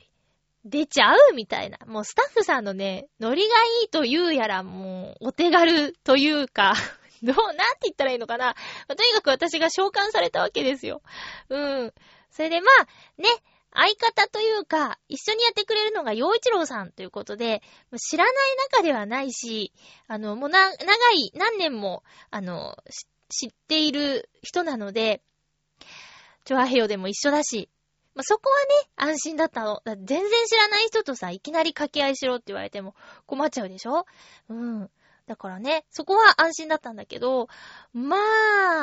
出ちゃうみたいな。もうスタッフさんのね、ノリがいいというやら、もう、お手軽というか どう、なんて言ったらいいのかな。まあ、とにかく私が召喚されたわけですよ。うん。それでまあ、ね、相方というか、一緒にやってくれるのが洋一郎さんということで、知らない中ではないし、あの、もうな、長い、何年も、あの、知っている人なので、チョアヘヨでも一緒だし、まあ、そこはね、安心だったの。全然知らない人とさ、いきなり掛け合いしろって言われても困っちゃうでしょ？うん。だからね、そこは安心だったんだけど、ま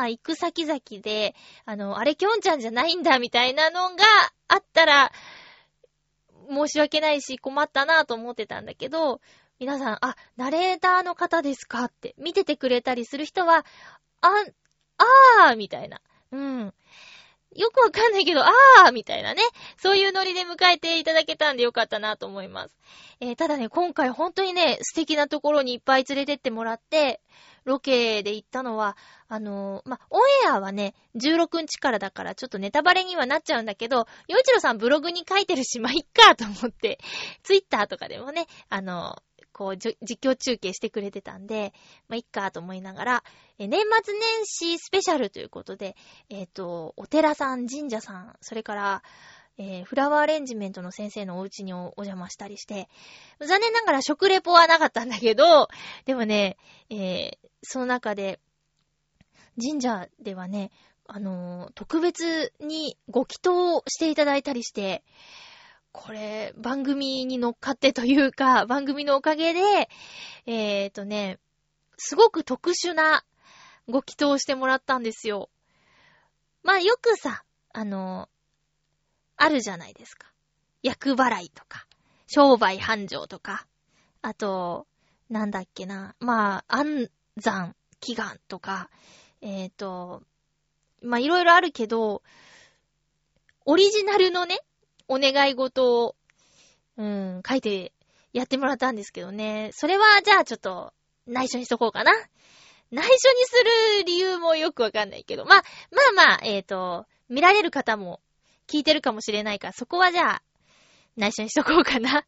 あ、行く先々で、あの、あれきょんちゃんじゃないんだみたいなのがあったら、申し訳ないし困ったなぁと思ってたんだけど、皆さん、あ、ナレーターの方ですか？って見ててくれたりする人は、あ、あーみたいな。うん。よくわかんないけど、あーみたいなね。そういうノリで迎えていただけたんでよかったなと思います。えー、ただね、今回本当にね、素敵なところにいっぱい連れてってもらって、ロケで行ったのは、あのー、まオンエアはね、16日からだからちょっとネタバレにはなっちゃうんだけど、洋一郎さんブログに書いてるし、ま、いっかと思って、ツイッターとかでもね、あのー、こう、実況中継してくれてたんで、まあ、いっかと思いながら、え年末年始スペシャルということで、えっ、ー、と、お寺さん、神社さん、それから、えー、フラワーアレンジメントの先生のお家にお邪魔したりして、残念ながら食レポはなかったんだけど、でもね、えー、その中で、神社ではね、あのー、特別にご祈祷していただいたりして、これ、番組に乗っかってというか、番組のおかげで、えーとね、すごく特殊なご祈祷をしてもらったんですよ。まあよくさ、あの、あるじゃないですか。役払いとか、商売繁盛とか、あと、なんだっけな、まあ、安産、祈願とか、えっ、ー、と、まあいろいろあるけど、オリジナルのね、お願い事を、うん、書いてやってもらったんですけどね。それは、じゃあちょっと、内緒にしとこうかな。内緒にする理由もよくわかんないけど。まあ、まあまあ、えっ、ー、と、見られる方も聞いてるかもしれないから、そこはじゃあ、内緒にしとこうかな。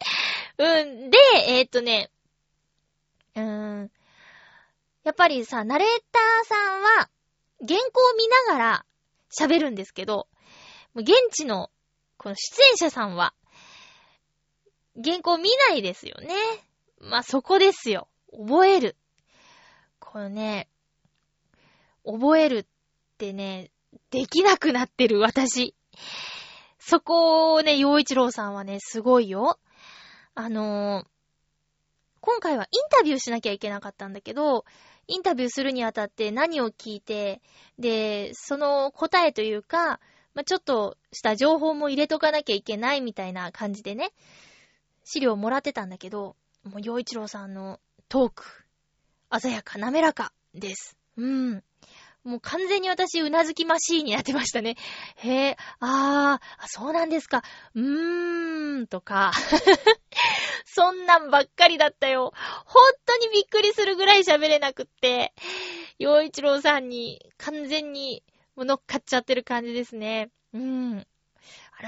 うん。で、えっ、ー、とね、うーん。やっぱりさ、ナレーターさんは、原稿を見ながら喋るんですけど、現地のこの出演者さんは、原稿見ないですよね。まあ、そこですよ。覚える。このね、覚えるってね、できなくなってる私。そこをね、洋一郎さんはね、すごいよ。あのー、今回はインタビューしなきゃいけなかったんだけど、インタビューするにあたって何を聞いて、で、その答えというか、まあ、ちょっとした情報も入れとかなきゃいけないみたいな感じでね、資料をもらってたんだけど、もう、洋一郎さんのトーク、鮮やか、滑らかです。うん。もう完全に私、うなずきマシーンになってましたね。へえ、あー、そうなんですか。うーん、とか。そんなんばっかりだったよ。本当にびっくりするぐらい喋れなくって、洋一郎さんに完全にもう乗っかっちゃってる感じですね。うん。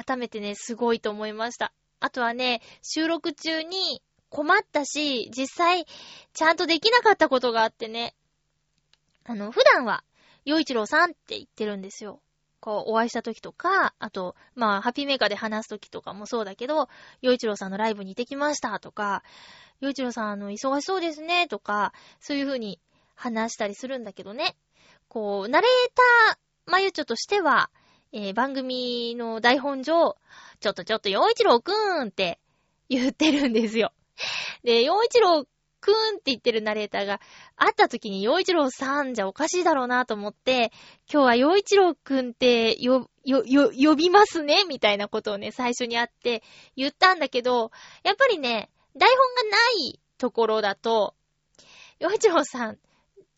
改めてね、すごいと思いました。あとはね、収録中に困ったし、実際、ちゃんとできなかったことがあってね。あの、普段は、洋一郎さんって言ってるんですよ。こう、お会いした時とか、あと、まあ、ハピーメーカーで話す時とかもそうだけど、洋一郎さんのライブに行ってきましたとか、洋一郎さん、あの、忙しそうですねとか、そういう風に話したりするんだけどね。こう、ナレーターまゆちょとしては、えー、番組の台本上、ちょっとちょっと、洋一郎くーんって言ってるんですよ。で、洋一郎くーんって言ってるナレーターが、会った時に、洋一郎さんじゃおかしいだろうなと思って、今日は洋一郎くんってよ、よ、よ、呼びますねみたいなことをね、最初に会って言ったんだけど、やっぱりね、台本がないところだと、洋一郎さん、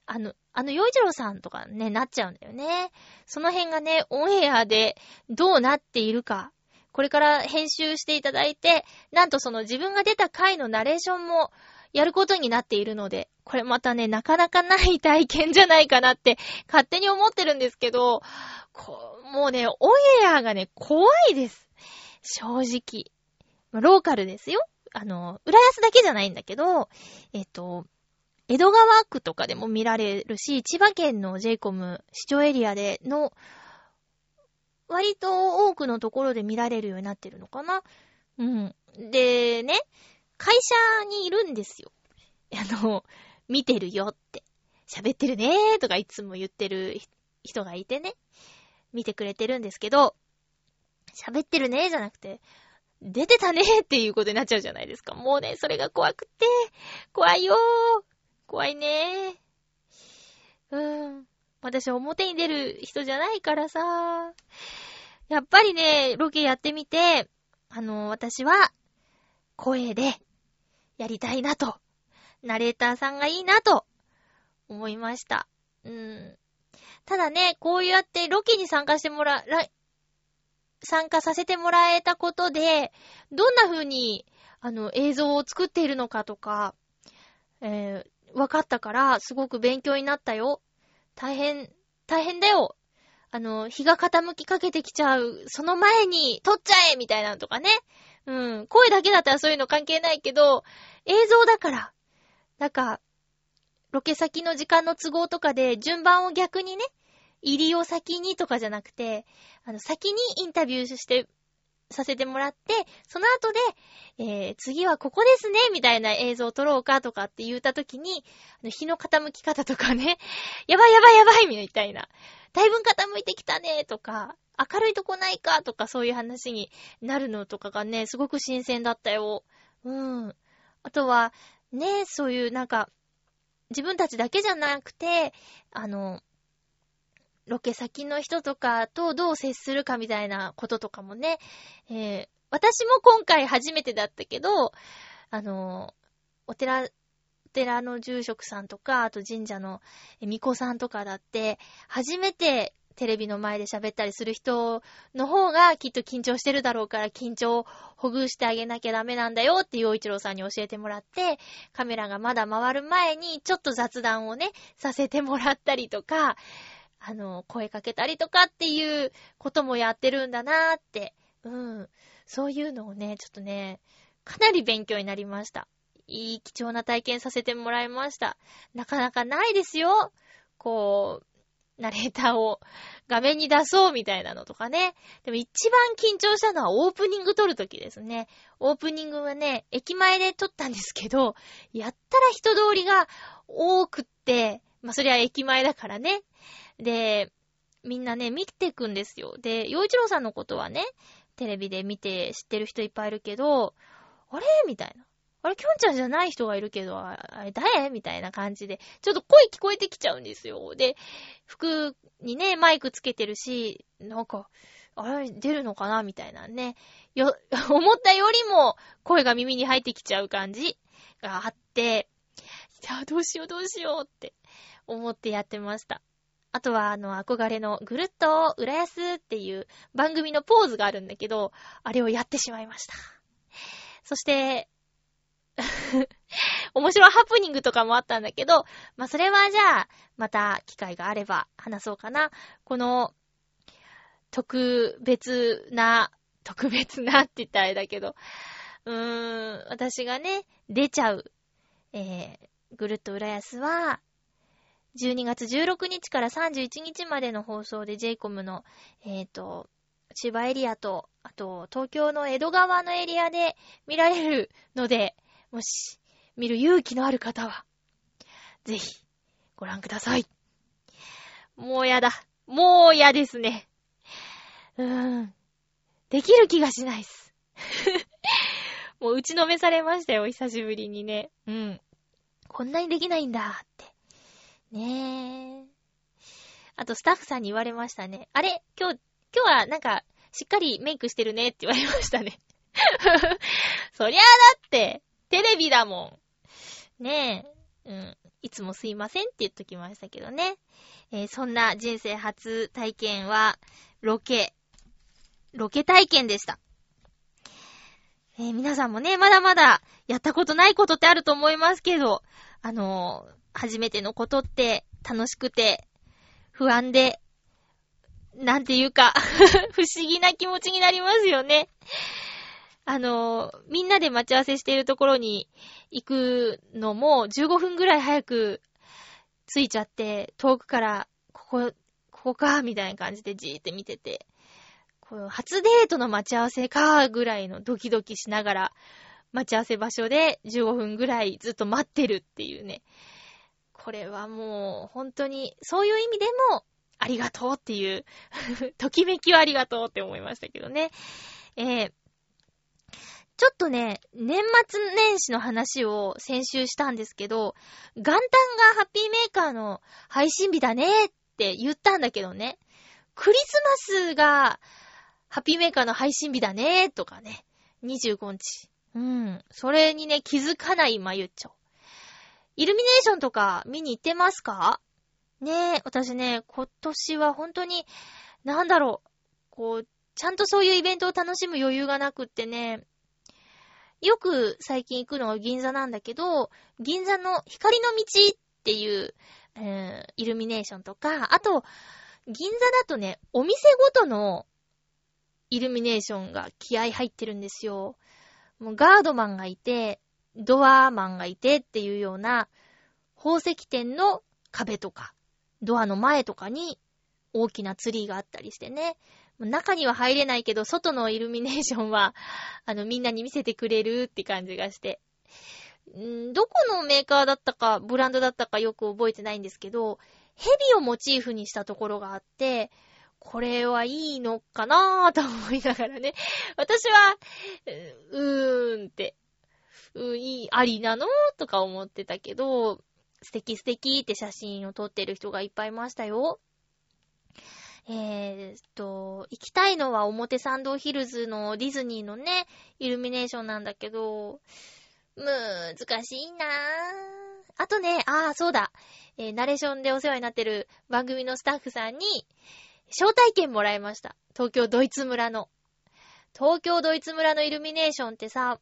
あの、あの、洋一郎さんとかね、なっちゃうんだよね。その辺がね、オンエアでどうなっているか、これから編集していただいて、なんとその自分が出た回のナレーションもやることになっているので、これまたね、なかなかない体験じゃないかなって勝手に思ってるんですけど、もうね、オンエアがね、怖いです。正直。ローカルですよ。あの、浦安だけじゃないんだけど、えっと、江戸川区とかでも見られるし、千葉県の j コム市長エリアでの、割と多くのところで見られるようになってるのかな。うん。で、ね、会社にいるんですよ。あの、見てるよって。喋ってるねーとかいつも言ってる人がいてね。見てくれてるんですけど、喋ってるねーじゃなくて、出てたねーっていうことになっちゃうじゃないですか。もうね、それが怖くて、怖いよー。怖いね。うん。私表に出る人じゃないからさ。やっぱりね、ロケやってみて、あの、私は、声で、やりたいなと、ナレーターさんがいいなと、思いました。うん。ただね、こうやってロケに参加してもら、参加させてもらえたことで、どんな風に、あの、映像を作っているのかとか、えー、分かったから、すごく勉強になったよ。大変、大変だよ。あの、日が傾きかけてきちゃう、その前に撮っちゃえみたいなのとかね。うん。声だけだったらそういうの関係ないけど、映像だから。なんか、ロケ先の時間の都合とかで順番を逆にね、入りを先にとかじゃなくて、あの、先にインタビューして、させてもらって、その後で、えー、次はここですね、みたいな映像を撮ろうかとかって言った時に、あの日の傾き方とかね、やばいやばいやばいみたいな。だいぶ傾いてきたね、とか、明るいとこないかとかそういう話になるのとかがね、すごく新鮮だったよ。うん。あとは、ね、そういうなんか、自分たちだけじゃなくて、あの、ロケ先の人とかとどう接するかみたいなこととかもね、えー、私も今回初めてだったけど、あの、お寺、お寺の住職さんとか、あと神社の巫女さんとかだって、初めてテレビの前で喋ったりする人の方がきっと緊張してるだろうから緊張をほぐしてあげなきゃダメなんだよって洋一郎さんに教えてもらって、カメラがまだ回る前にちょっと雑談をね、させてもらったりとか、あの、声かけたりとかっていうこともやってるんだなーって、うん。そういうのをね、ちょっとね、かなり勉強になりました。いい貴重な体験させてもらいました。なかなかないですよ。こう、ナレーターを画面に出そうみたいなのとかね。でも一番緊張したのはオープニング撮るときですね。オープニングはね、駅前で撮ったんですけど、やったら人通りが多くって、まあそりゃ駅前だからね。で、みんなね、見てくんですよ。で、洋一郎さんのことはね、テレビで見て知ってる人いっぱいいるけど、あれ？みたいな。あれ、きょんちゃんじゃない人がいるけど、あれ、誰？みたいな感じで、ちょっと声聞こえてきちゃうんですよ。で、服にね、マイクつけてるし、なんか、あれ、出るのかな？みたいなね。よ、思ったよりも声が耳に入ってきちゃう感じがあって、いや、どうしようどうしようって思ってやってました。あとは、あの、憧れのぐるっと浦安っていう番組のポーズがあるんだけど、あれをやってしまいました。そして、面白いハプニングとかもあったんだけど、まあ、それはじゃあ、また機会があれば話そうかな。この、特別な、特別なって言ったらあれだけど、うーん、私がね、出ちゃう、えー、ぐるっと浦安は、12月16日から31日までの放送で j イコムの、えっ、ー、と、千葉エリアと、あと、東京の江戸川のエリアで見られるので、もし、見る勇気のある方は、ぜひ、ご覧ください。もうやだ。もう嫌ですね。うーん。できる気がしないっす。もう打ちのめされましたよ、久しぶりにね。うん。こんなにできないんだって。ねえ。あとスタッフさんに言われましたね。あれ？今日、今日はなんか、しっかりメイクしてるねって言われましたね。そりゃあだって、テレビだもん。ねえ。うん。いつもすいませんって言っときましたけどね。えー、そんな人生初体験は、ロケ、ロケ体験でした。えー、皆さんもね、まだまだやったことないことってあると思いますけど、あのー、初めてのことって楽しくて、不安で、なんていうか 不思議な気持ちになりますよね。あの、みんなで待ち合わせしているところに行くのも15分ぐらい早く着いちゃって、遠くから、ここ、ここか、みたいな感じでじーって見てて、こう初デートの待ち合わせか、ぐらいのドキドキしながら、待ち合わせ場所で15分ぐらいずっと待ってるっていうね。これはもう、本当に、そういう意味でも、ありがとうっていう ときめきはありがとうって思いましたけどね。えー、ちょっとね、年末年始の話を先週したんですけど、元旦がハッピーメーカーの配信日だねって言ったんだけどね、クリスマスがハッピーメーカーの配信日だねとかね、25日。うん。それにね、気づかないまゆっちょ。イルミネーションとか見に行ってますか？ねえ、私ね、今年は本当に、なんだろう、こう、ちゃんとそういうイベントを楽しむ余裕がなくってね、よく最近行くのは銀座なんだけど、銀座の光の道っていう、えー、イルミネーションとか、あと、銀座だとね、お店ごとのイルミネーションが気合入ってるんですよ。もうガードマンがいて、ドアーマンがいてっていうような宝石店の壁とか、ドアの前とかに大きなツリーがあったりしてね。中には入れないけど、外のイルミネーションは、あの、みんなに見せてくれるって感じがして。んどこのメーカーだったか、ブランドだったかよく覚えてないんですけど、ヘビをモチーフにしたところがあって、これはいいのかなぁと思いながらね。私は、うーんって、ういい、ありなの？とか思ってたけど、素敵素敵って写真を撮ってる人がいっぱいいましたよ。え、っと、行きたいのは表参道ヒルズのディズニーのね、イルミネーションなんだけど、難しいなぁ。あとね、ああ、そうだ。えー、ナレーションでお世話になってる番組のスタッフさんに、招待券もらいました。東京ドイツ村の。東京ドイツ村のイルミネーションってさ、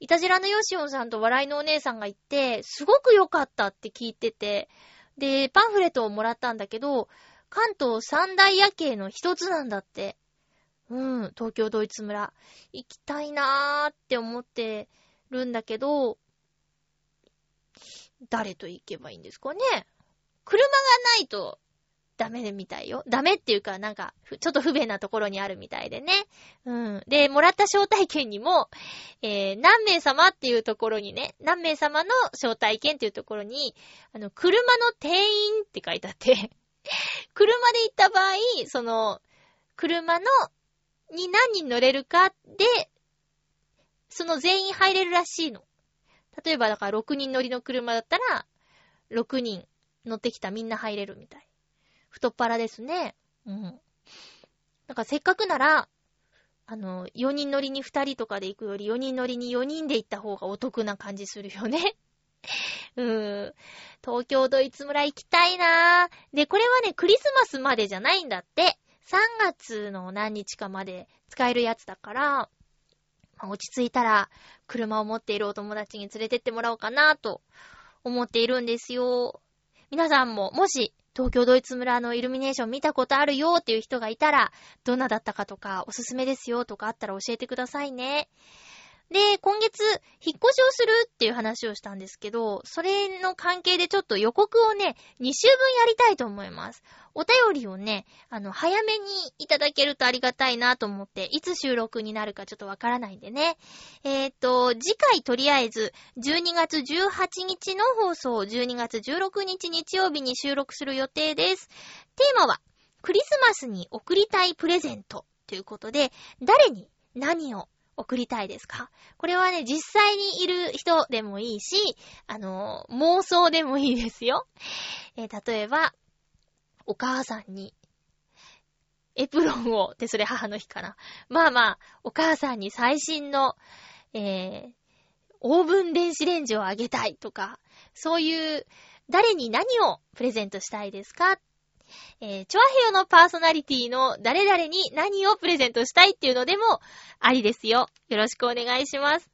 イタジラのヨシオンさんと笑いのお姉さんが行って、すごく良かったって聞いてて、で、パンフレットをもらったんだけど、関東三大夜景の一つなんだって。うん、東京ドイツ村。行きたいなーって思ってるんだけど、誰と行けばいいんですかね車がないとダメでみたいよ。ダメっていうか、なんか、ちょっと不便なところにあるみたいでね。うん。で、もらった招待券にも、えー、何名様っていうところにね、何名様の招待券っていうところに、あの、車の定員って書いてあって 車で行った場合、その、車の、に何人乗れるかで、その全員入れるらしいの。例えばだから6人乗りの車だったら、6人乗ってきたみんな入れるみたい。太っ腹ですね。うん。なんかせっかくなら、あの、4人乗りに2人とかで行くより4人乗りに4人で行った方がお得な感じするよね。うーん。東京ドイツ村行きたいなぁ。で、これはね、クリスマスまでじゃないんだって。3月の何日かまで使えるやつだから、まあ、落ち着いたら、車を持っているお友達に連れてってもらおうかなと思っているんですよ。皆さんも、もし、東京ドイツ村のイルミネーション見たことあるよっていう人がいたら、どんなだったかとか、おすすめですよとかあったら教えてくださいね。で、今月、引っ越しをするっていう話をしたんですけど、それの関係でちょっと予告をね、2週分やりたいと思います。お便りをね、あの、早めにいただけるとありがたいなと思って、いつ収録になるかちょっとわからないんでね。えー、っと、次回とりあえず、12月18日の放送、12月16日日曜日に収録する予定です。テーマは、クリスマスに贈りたいプレゼントということで、誰に何を送りたいですか？これはね、実際にいる人でもいいし、あの、妄想でもいいですよ。えー、例えば、お母さんに、エプロンを、で、それ母の日かな。まあまあ、お母さんに最新の、えー、オーブン電子レンジをあげたいとか、そういう、誰に何をプレゼントしたいですか？えー、チョアヘヨのパーソナリティの誰々に何をプレゼントしたいっていうのでもありですよ。よろしくお願いします。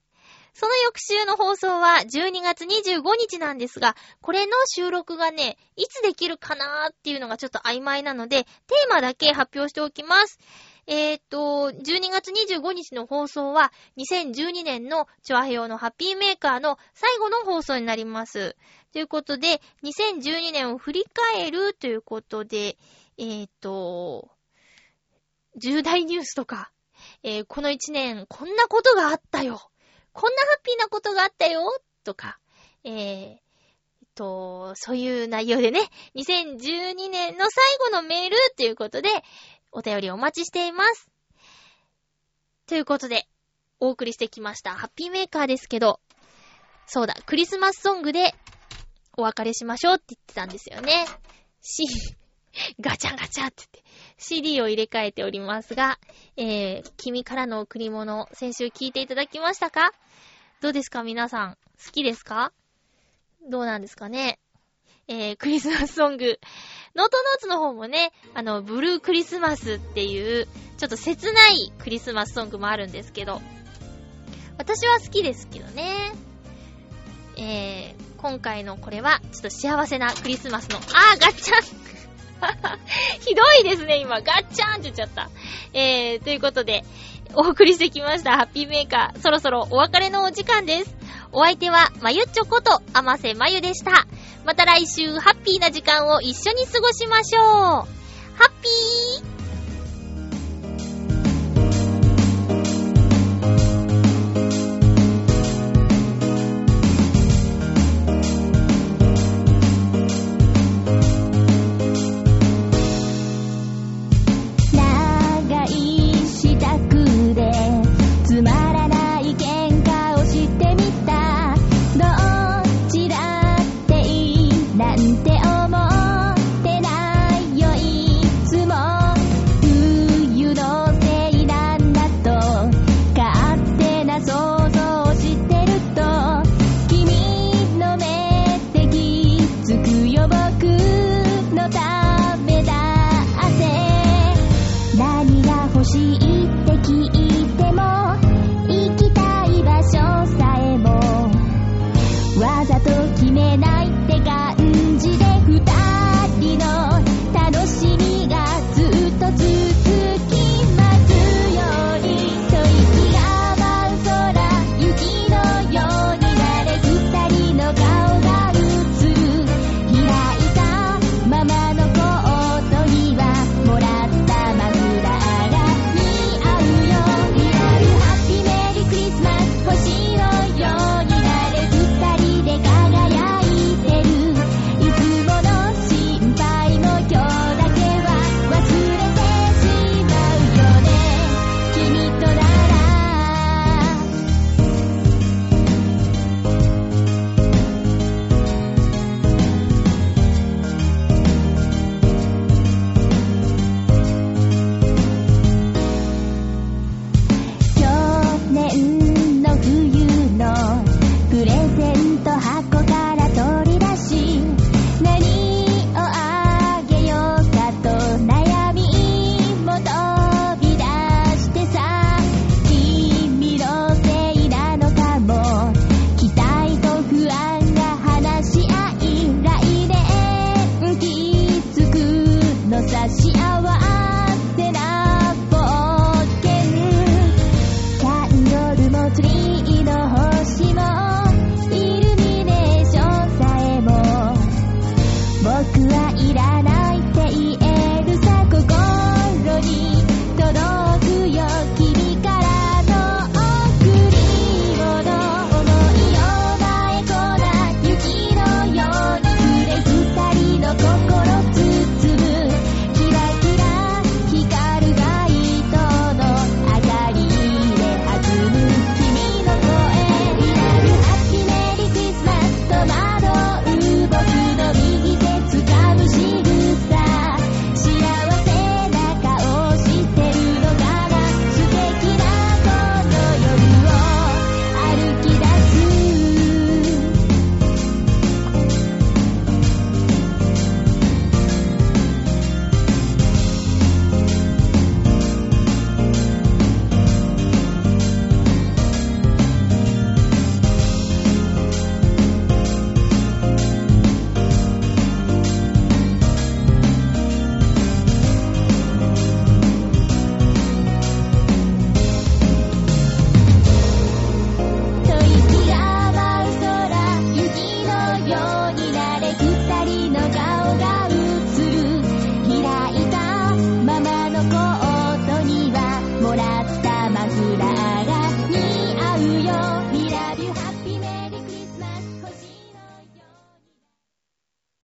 その翌週の放送は12月25日なんですが、これの収録がね、いつできるかなーっていうのがちょっと曖昧なので、テーマだけ発表しておきます。えー、っと、12月25日の放送は、2012年のチョアヘヨのハッピーメーカーの最後の放送になります。ということで、2012年を振り返るということで、えー、っと、重大ニュースとか、えー、この1年こんなことがあったよ。こんなハッピーなことがあったよ。とか、えー、と、そういう内容でね、2012年の最後のメールということで、お便りお待ちしています。ということで、お送りしてきました。ハッピーメーカーですけど、そうだ、クリスマスソングでお別れしましょうって言ってたんですよね。C、ガチャガチャって言って、CD を入れ替えておりますが、えー、君からの贈り物、先週聞いていただきましたか？どうですか？皆さん。好きですか？どうなんですかね？えー、クリスマスソング。ノートノーツの方もね、あの、ブルークリスマスっていう、ちょっと切ないクリスマスソングもあるんですけど、私は好きですけどね。えー、今回のこれは、ちょっと幸せなクリスマスの、あー、ガッチャン ひどいですね、今。ガッチャンって言っちゃった。えー、ということで、お送りしてきました、ハッピーメーカー。そろそろお別れのお時間です。お相手は、まゆっちょこと、あませまゆでした。また来週、ハッピーな時間を一緒に過ごしましょう。ハッピー